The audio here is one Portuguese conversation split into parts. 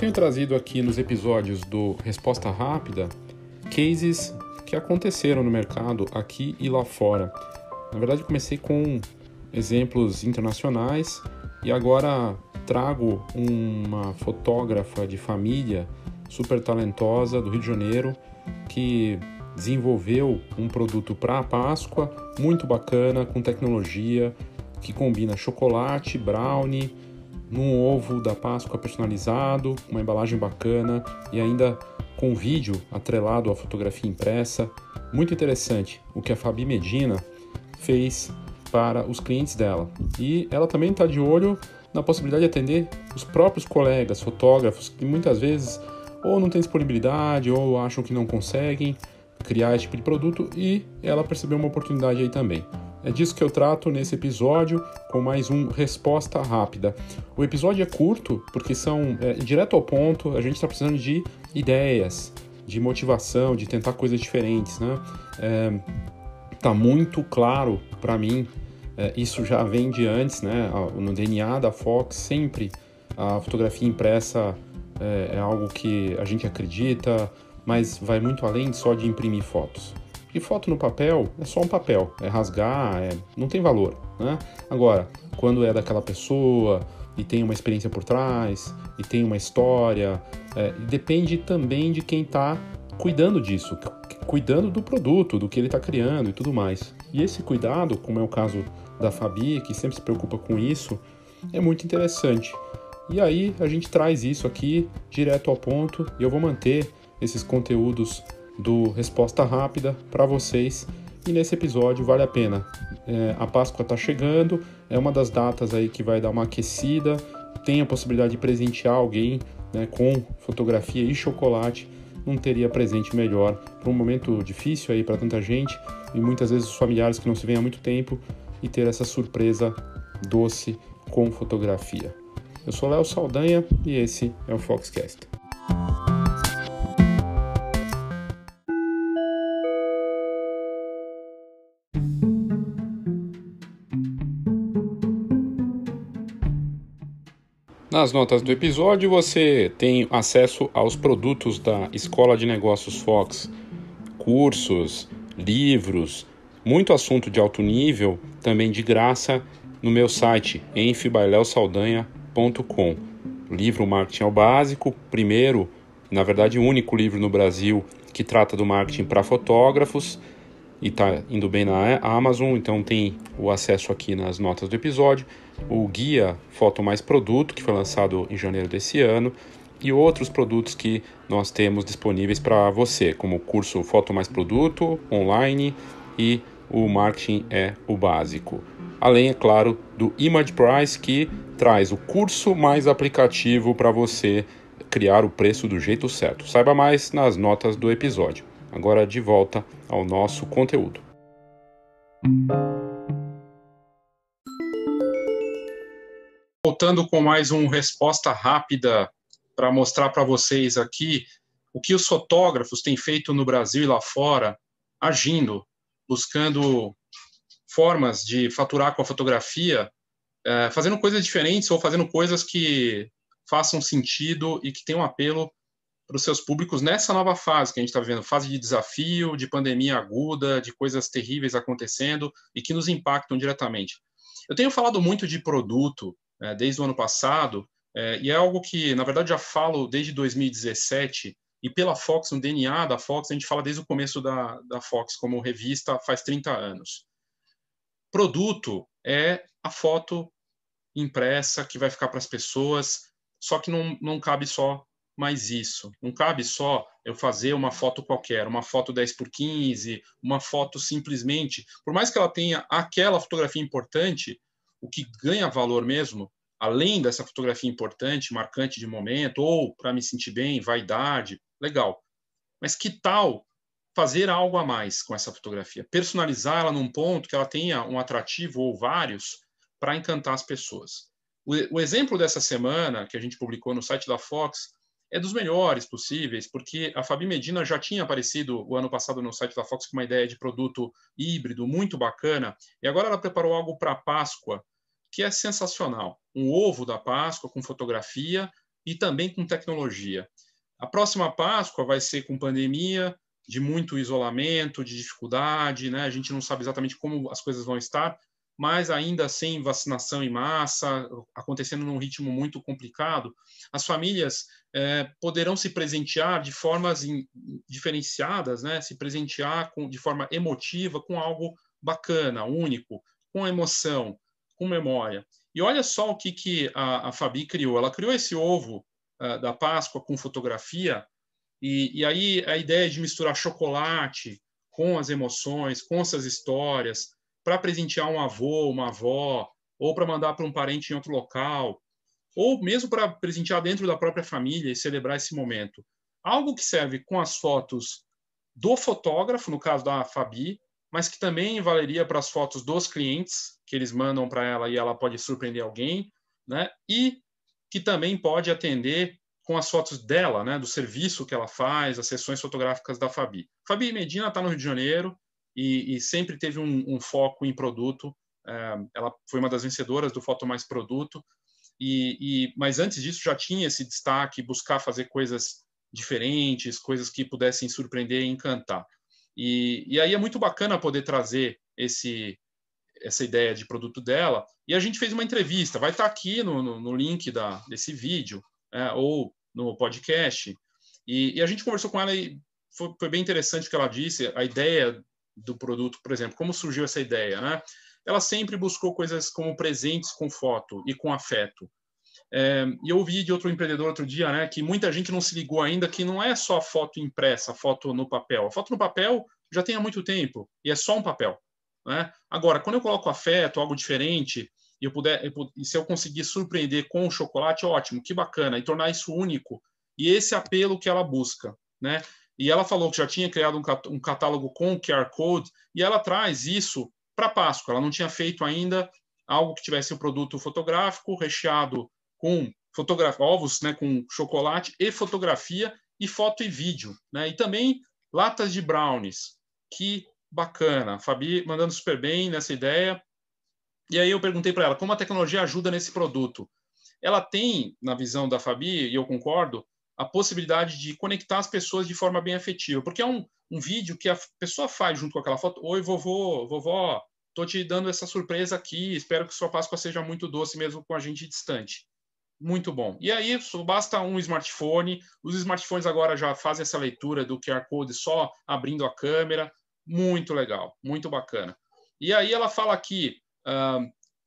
tenho trazido aqui nos episódios do Resposta Rápida cases que aconteceram no mercado aqui e lá fora. Na verdade, comecei com exemplos internacionais e agora trago uma fotógrafa de família super talentosa do Rio de Janeiro que desenvolveu um produto para a Páscoa muito bacana, com tecnologia que combina chocolate, brownie, num ovo da Páscoa personalizado, uma embalagem bacana e ainda com vídeo atrelado à fotografia impressa. Muito interessante o que a Fabi Medina fez para os clientes dela. E ela também está de olho na possibilidade de atender os próprios colegas fotógrafos que muitas vezes ou não têm disponibilidade ou acham que não conseguem criar esse tipo de produto e ela percebeu uma oportunidade aí também. É disso que eu trato nesse episódio com mais um Resposta Rápida. O episódio é curto porque são é, direto ao ponto, a gente está precisando de ideias, de motivação, de tentar coisas diferentes, né? É, tá muito claro para mim, é, isso já vem de antes, né? No DNA da Fox sempre a fotografia impressa é, é algo que a gente acredita, mas vai muito além só de imprimir fotos. E foto no papel é só um papel, é rasgar, é, não tem valor. Né? Agora, quando é daquela pessoa e tem uma experiência por trás, e tem uma história, é, depende também de quem está cuidando disso, cuidando do produto, do que ele está criando e tudo mais. E esse cuidado, como é o caso da Fabi, que sempre se preocupa com isso, é muito interessante. E aí a gente traz isso aqui direto ao ponto e eu vou manter esses conteúdos do Resposta Rápida para vocês. E nesse episódio vale a pena. É, a Páscoa está chegando, é uma das datas aí que vai dar uma aquecida. Tem a possibilidade de presentear alguém né, com fotografia e chocolate. Não teria presente melhor para um momento difícil aí para tanta gente e muitas vezes os familiares que não se veem há muito tempo e ter essa surpresa doce com fotografia. Eu sou Léo Saldanha e esse é o Foxcast. Nas notas do episódio você tem acesso aos produtos da Escola de Negócios Fox, cursos, livros, muito assunto de alto nível, também de graça no meu site enfbaileosaldanha.com. Livro Marketing ao Básico, primeiro, na verdade, único livro no Brasil que trata do marketing para fotógrafos e está indo bem na Amazon, então tem o acesso aqui nas notas do episódio o guia Foto Mais Produto, que foi lançado em janeiro desse ano, e outros produtos que nós temos disponíveis para você, como o curso Foto Mais Produto online e o Marketing é o Básico. Além, é claro, do Image Price, que traz o curso mais aplicativo para você criar o preço do jeito certo. Saiba mais nas notas do episódio. Agora de volta ao nosso conteúdo. Voltando com mais uma resposta rápida para mostrar para vocês aqui o que os fotógrafos têm feito no Brasil e lá fora, agindo, buscando formas de faturar com a fotografia, é, fazendo coisas diferentes ou fazendo coisas que façam sentido e que tenham apelo para os seus públicos nessa nova fase que a gente está vivendo, fase de desafio, de pandemia aguda, de coisas terríveis acontecendo e que nos impactam diretamente. Eu tenho falado muito de produto é, desde o ano passado, é, e é algo que, na verdade, já falo desde 2017, e pela Fox, no DNA da Fox, a gente fala desde o começo da, da Fox como revista faz 30 anos. Produto é a foto impressa que vai ficar para as pessoas, só que não, não cabe só mais isso. Não cabe só eu fazer uma foto qualquer, uma foto 10 por 15, uma foto simplesmente, por mais que ela tenha aquela fotografia importante, o que ganha valor mesmo, além dessa fotografia importante, marcante de momento, ou para me sentir bem, vaidade, legal. Mas que tal fazer algo a mais com essa fotografia? Personalizá-la num ponto que ela tenha um atrativo ou vários para encantar as pessoas. O, o exemplo dessa semana, que a gente publicou no site da Fox, é dos melhores possíveis, porque a Fabi Medina já tinha aparecido o ano passado no site da Fox com uma ideia de produto híbrido muito bacana, e agora ela preparou algo para Páscoa que é sensacional. Um ovo da Páscoa com fotografia, e também com tecnologia. A próxima Páscoa vai ser com pandemia, de muito isolamento, de dificuldade, né? A gente não sabe exatamente como as coisas vão estar, mas ainda sem vacinação em massa, acontecendo num ritmo muito complicado, as famílias é, poderão se presentear de formas in, diferenciadas, né? Se presentear com, de forma emotiva com algo bacana, único, com emoção, com memória. E olha só o que, que a, a Fabi criou. Ela criou esse ovo uh, da Páscoa com fotografia, e, e aí a ideia de misturar chocolate com as emoções, com essas histórias, para presentear um avô, uma avó, ou para mandar para um parente em outro local, ou mesmo para presentear dentro da própria família e celebrar esse momento. Algo que serve com as fotos do fotógrafo, no caso da Fabi, mas que também valeria para as fotos dos clientes que eles mandam para ela e ela pode surpreender alguém, né? E que também pode atender com as fotos dela, né? Do serviço que ela faz, as sessões fotográficas da Fabi. Fabi Medina está no Rio de Janeiro e, e sempre teve um, um, foco em produto. É, ela foi uma das vencedoras do Foto Mais Produto. E, e, mas antes disso já tinha esse destaque, buscar fazer coisas diferentes, coisas que pudessem surpreender e encantar. E, e aí é muito bacana poder trazer esse essa ideia de produto dela. E a gente fez uma entrevista vai estar aqui no, no, no link da, desse vídeo é, ou no podcast. E, e, a gente conversou com ela e foi, foi, bem interessante o que ela disse a ideia do produto por exemplo como surgiu essa ideia né? Ela sempre buscou coisas como presentes com foto e com afeto é, e eu ouvi de outro empreendedor outro dia, né, que muita gente não se ligou ainda que não é só foto impressa, foto no papel. A foto no papel já tem há muito tempo e é só um papel. Né? Agora, quando eu coloco afeto, algo diferente, e eu puder, eu, e se eu conseguir surpreender com o chocolate, ótimo, que bacana, e tornar isso único. E esse apelo que ela busca, né? E ela falou que já tinha criado um catálogo com QR Code, e ela traz isso para Páscoa. Ela não tinha feito ainda algo que tivesse o um produto fotográfico recheado com ovos né, com chocolate e fotografia e foto e vídeo. Né? E também latas de brownies. Que bacana. Fabi mandando super bem nessa ideia. E aí eu perguntei para ela como a tecnologia ajuda nesse produto. Ela tem, na visão da Fabi, e eu concordo, a possibilidade de conectar as pessoas de forma bem afetiva, porque é um, um vídeo que a pessoa faz junto com aquela foto. Oi, vovô, vovó, estou te dando essa surpresa aqui, espero que sua Páscoa seja muito doce mesmo com a gente distante muito bom. E aí basta um smartphone. Os smartphones agora já fazem essa leitura do QR Code só abrindo a câmera. Muito legal, muito bacana. E aí ela fala aqui,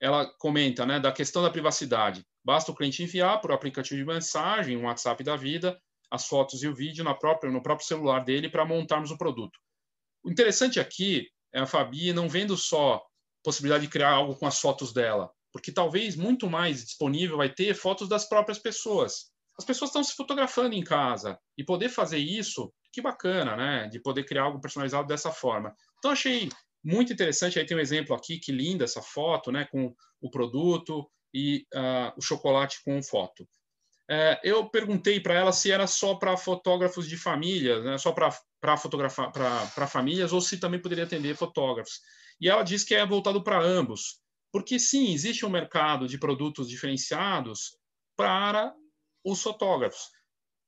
ela comenta né, da questão da privacidade. Basta o cliente enviar por aplicativo de mensagem, um WhatsApp da vida, as fotos e o vídeo na própria, no próprio celular dele para montarmos o produto. O interessante aqui é a Fabi não vendo só possibilidade de criar algo com as fotos dela, porque talvez muito mais disponível vai ter fotos das próprias pessoas. As pessoas estão se fotografando em casa e poder fazer isso, que bacana, né? De poder criar algo personalizado dessa forma. Então achei muito interessante. Aí tem um exemplo aqui, que linda essa foto, né? Com o produto e uh, o chocolate com foto. É, eu perguntei para ela se era só para fotógrafos de família, né? só para fotografar para famílias, ou se também poderia atender fotógrafos. E ela disse que é voltado para ambos. Porque sim, existe um mercado de produtos diferenciados para os fotógrafos.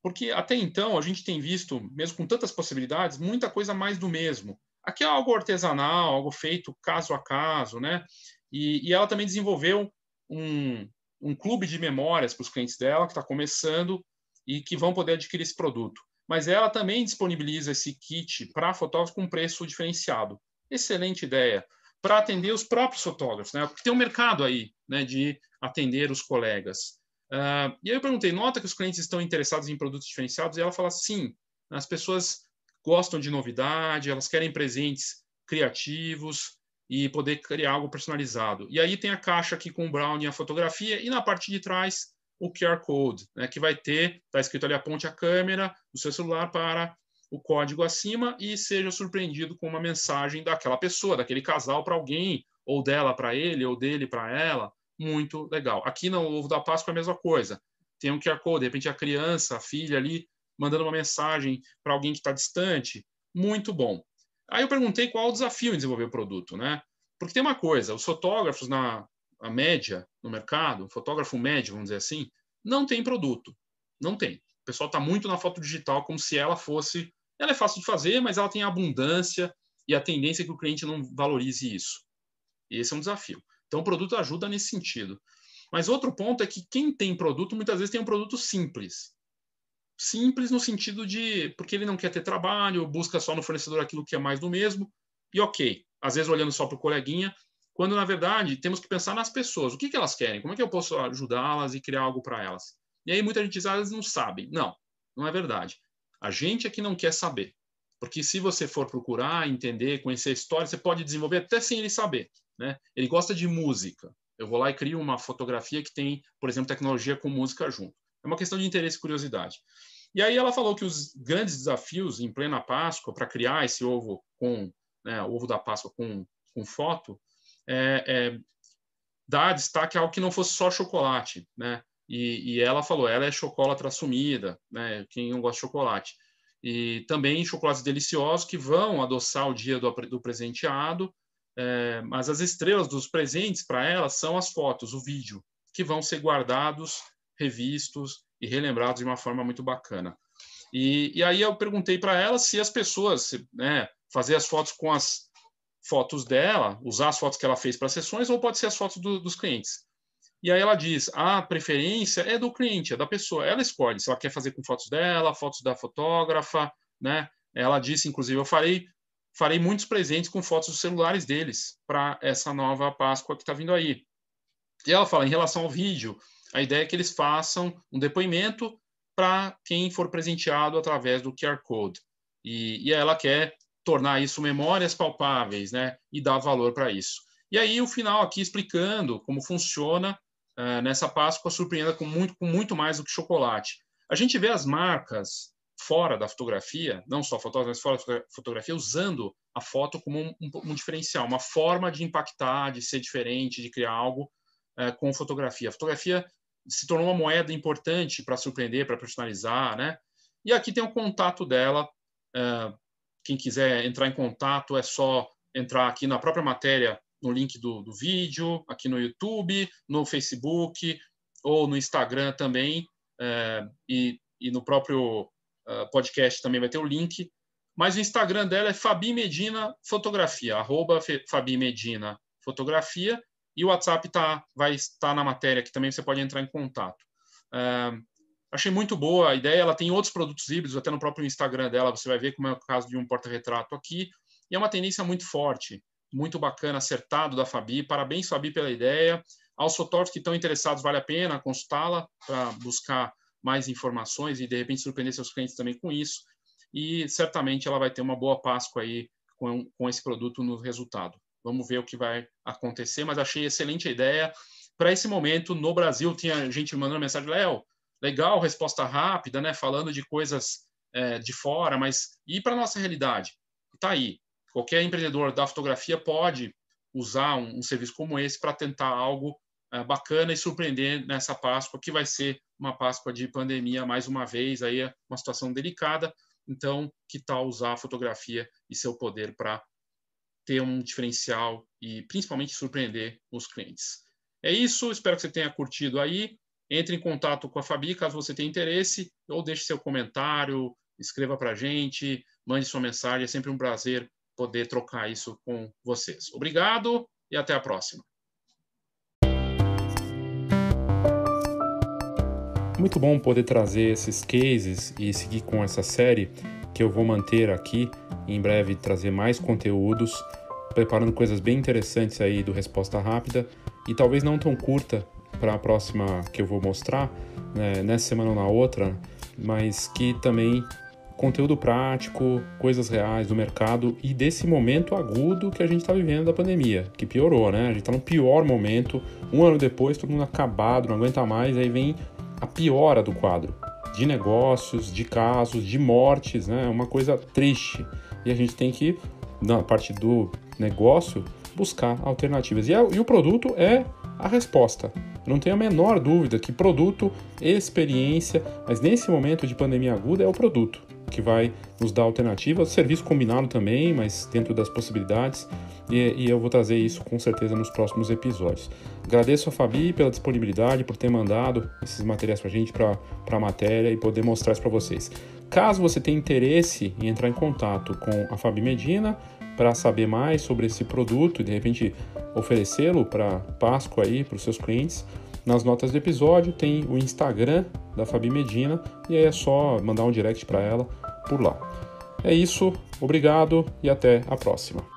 Porque até então a gente tem visto, mesmo com tantas possibilidades, muita coisa mais do mesmo. Aqui é algo artesanal, algo feito caso a caso, né? E, e ela também desenvolveu um, um clube de memórias para os clientes dela, que está começando e que vão poder adquirir esse produto. Mas ela também disponibiliza esse kit para fotógrafos com preço diferenciado. Excelente ideia para atender os próprios fotógrafos, né? Porque tem um mercado aí, né, de atender os colegas. Uh, e aí eu perguntei, nota que os clientes estão interessados em produtos diferenciados? E ela fala, sim, as pessoas gostam de novidade, elas querem presentes criativos e poder criar algo personalizado. E aí tem a caixa aqui com o brownie a fotografia, e na parte de trás o QR Code, né, que vai ter, está escrito ali, aponte a câmera do seu celular para o código acima e seja surpreendido com uma mensagem daquela pessoa, daquele casal para alguém, ou dela para ele, ou dele para ela. Muito legal. Aqui no Ovo da Páscoa é a mesma coisa. Tem um QR Code, de repente a criança, a filha ali, mandando uma mensagem para alguém que está distante. Muito bom. Aí eu perguntei qual o desafio em desenvolver o produto, né? Porque tem uma coisa, os fotógrafos na média no mercado, fotógrafo médio, vamos dizer assim, não tem produto. Não tem. O pessoal está muito na foto digital como se ela fosse. Ela é fácil de fazer, mas ela tem abundância e a tendência é que o cliente não valorize isso. Esse é um desafio. Então, o produto ajuda nesse sentido. Mas outro ponto é que quem tem produto, muitas vezes tem um produto simples. Simples no sentido de porque ele não quer ter trabalho, busca só no fornecedor aquilo que é mais do mesmo, e ok, às vezes olhando só para o coleguinha, quando na verdade temos que pensar nas pessoas, o que, que elas querem, como é que eu posso ajudá-las e criar algo para elas. E aí muita gente diz, ah, elas não sabem. Não, não é verdade. A gente é que não quer saber. Porque se você for procurar, entender, conhecer a história, você pode desenvolver até sem ele saber. Né? Ele gosta de música. Eu vou lá e crio uma fotografia que tem, por exemplo, tecnologia com música junto. É uma questão de interesse e curiosidade. E aí ela falou que os grandes desafios em plena Páscoa para criar esse ovo com né, ovo da Páscoa com, com foto, é, é, dar destaque a algo que não fosse só chocolate, né? E, e ela falou, ela é chocolate assumida, né? Quem não gosta de chocolate. E também chocolates deliciosos que vão adoçar o dia do, do presenteado, é, mas as estrelas dos presentes para ela são as fotos, o vídeo, que vão ser guardados, revistos e relembrados de uma forma muito bacana. E, e aí eu perguntei para ela se as pessoas, né, fazer as fotos com as fotos dela, usar as fotos que ela fez para sessões, ou pode ser as fotos do, dos clientes. E aí ela diz: a preferência é do cliente, é da pessoa. Ela escolhe se ela quer fazer com fotos dela, fotos da fotógrafa, né? Ela disse, inclusive, eu farei, farei muitos presentes com fotos dos celulares deles para essa nova Páscoa que está vindo aí. E ela fala, em relação ao vídeo, a ideia é que eles façam um depoimento para quem for presenteado através do QR Code. E, e ela quer tornar isso memórias palpáveis, né? E dar valor para isso. E aí o final aqui explicando como funciona uh, nessa Páscoa surpreenda com muito, com muito mais do que chocolate. A gente vê as marcas fora da fotografia, não só fotógrafos, mas fora da fotografia, usando a foto como um, um, um, diferencial, uma forma de impactar, de ser diferente, de criar algo uh, com fotografia. A fotografia se tornou uma moeda importante para surpreender, para personalizar, né? E aqui tem o contato dela, uh, quem quiser entrar em contato é só entrar aqui na própria matéria, no link do, do vídeo, aqui no YouTube, no Facebook ou no Instagram também, é, e, e, no próprio uh, podcast também vai ter o link. Mas o Instagram dela é Fabi Medina Fotografia, arroba Fabi Medina Fotografia, e o WhatsApp tá, vai estar na matéria, que também você pode entrar em contato. Uh, Achei muito boa a ideia. Ela tem outros produtos híbridos, até no próprio Instagram dela, você vai ver como é o caso de um porta-retrato aqui. E é uma tendência muito forte, muito bacana, acertado da Fabi. Parabéns, Fabi, pela ideia. Aos fotógrafos que estão interessados, vale a pena consultá-la para buscar mais informações e, de repente, surpreender seus clientes também com isso. E certamente ela vai ter uma boa Páscoa aí com, com esse produto no resultado. Vamos ver o que vai acontecer, mas achei excelente a ideia. Para esse momento, no Brasil, tinha gente mandando mensagem, Léo, legal, resposta rápida, né? Falando de coisas é, de fora, mas e para nossa realidade? Está aí. Qualquer empreendedor da fotografia pode usar um, um serviço como esse para tentar algo é, bacana e surpreender nessa Páscoa, que vai ser uma Páscoa de pandemia mais uma vez, aí é uma situação delicada. Então, que tal usar a fotografia e seu poder para ter um diferencial e principalmente surpreender os clientes? É isso, espero que você tenha curtido aí. Entre em contato com a Fabi caso você tenha interesse, ou deixe seu comentário, escreva para a gente, mande sua mensagem. É sempre um prazer poder trocar isso com vocês. Obrigado e até a próxima. Muito bom poder trazer esses cases e seguir com essa série que eu vou manter aqui. Em breve trazer mais conteúdos, preparando coisas bem interessantes aí do Resposta Rápida e talvez não tão curta para a próxima que eu vou mostrar, né, nessa semana ou na outra, mas que também conteúdo prático, coisas reais do mercado e desse momento agudo que a gente está vivendo da pandemia, que piorou, né? A gente está no pior momento, um ano depois, todo mundo acabado, não aguenta mais, aí vem a piora do quadro de negócios, de casos, de mortes, né? Uma coisa triste. E a gente tem que, na parte do negócio, buscar alternativas. E, a, e o produto é a resposta. Não tenho a menor dúvida que produto, experiência, mas nesse momento de pandemia aguda é o produto. Que vai nos dar alternativas, serviço combinado também, mas dentro das possibilidades, e, e eu vou trazer isso com certeza nos próximos episódios. Agradeço a Fabi pela disponibilidade, por ter mandado esses materiais para a gente, para a matéria e poder mostrar isso para vocês. Caso você tenha interesse em entrar em contato com a Fabi Medina para saber mais sobre esse produto e de repente oferecê-lo para Páscoa aí para os seus clientes, nas notas do episódio tem o Instagram da Fabi Medina e aí é só mandar um direct para ela por lá. É isso, obrigado e até a próxima.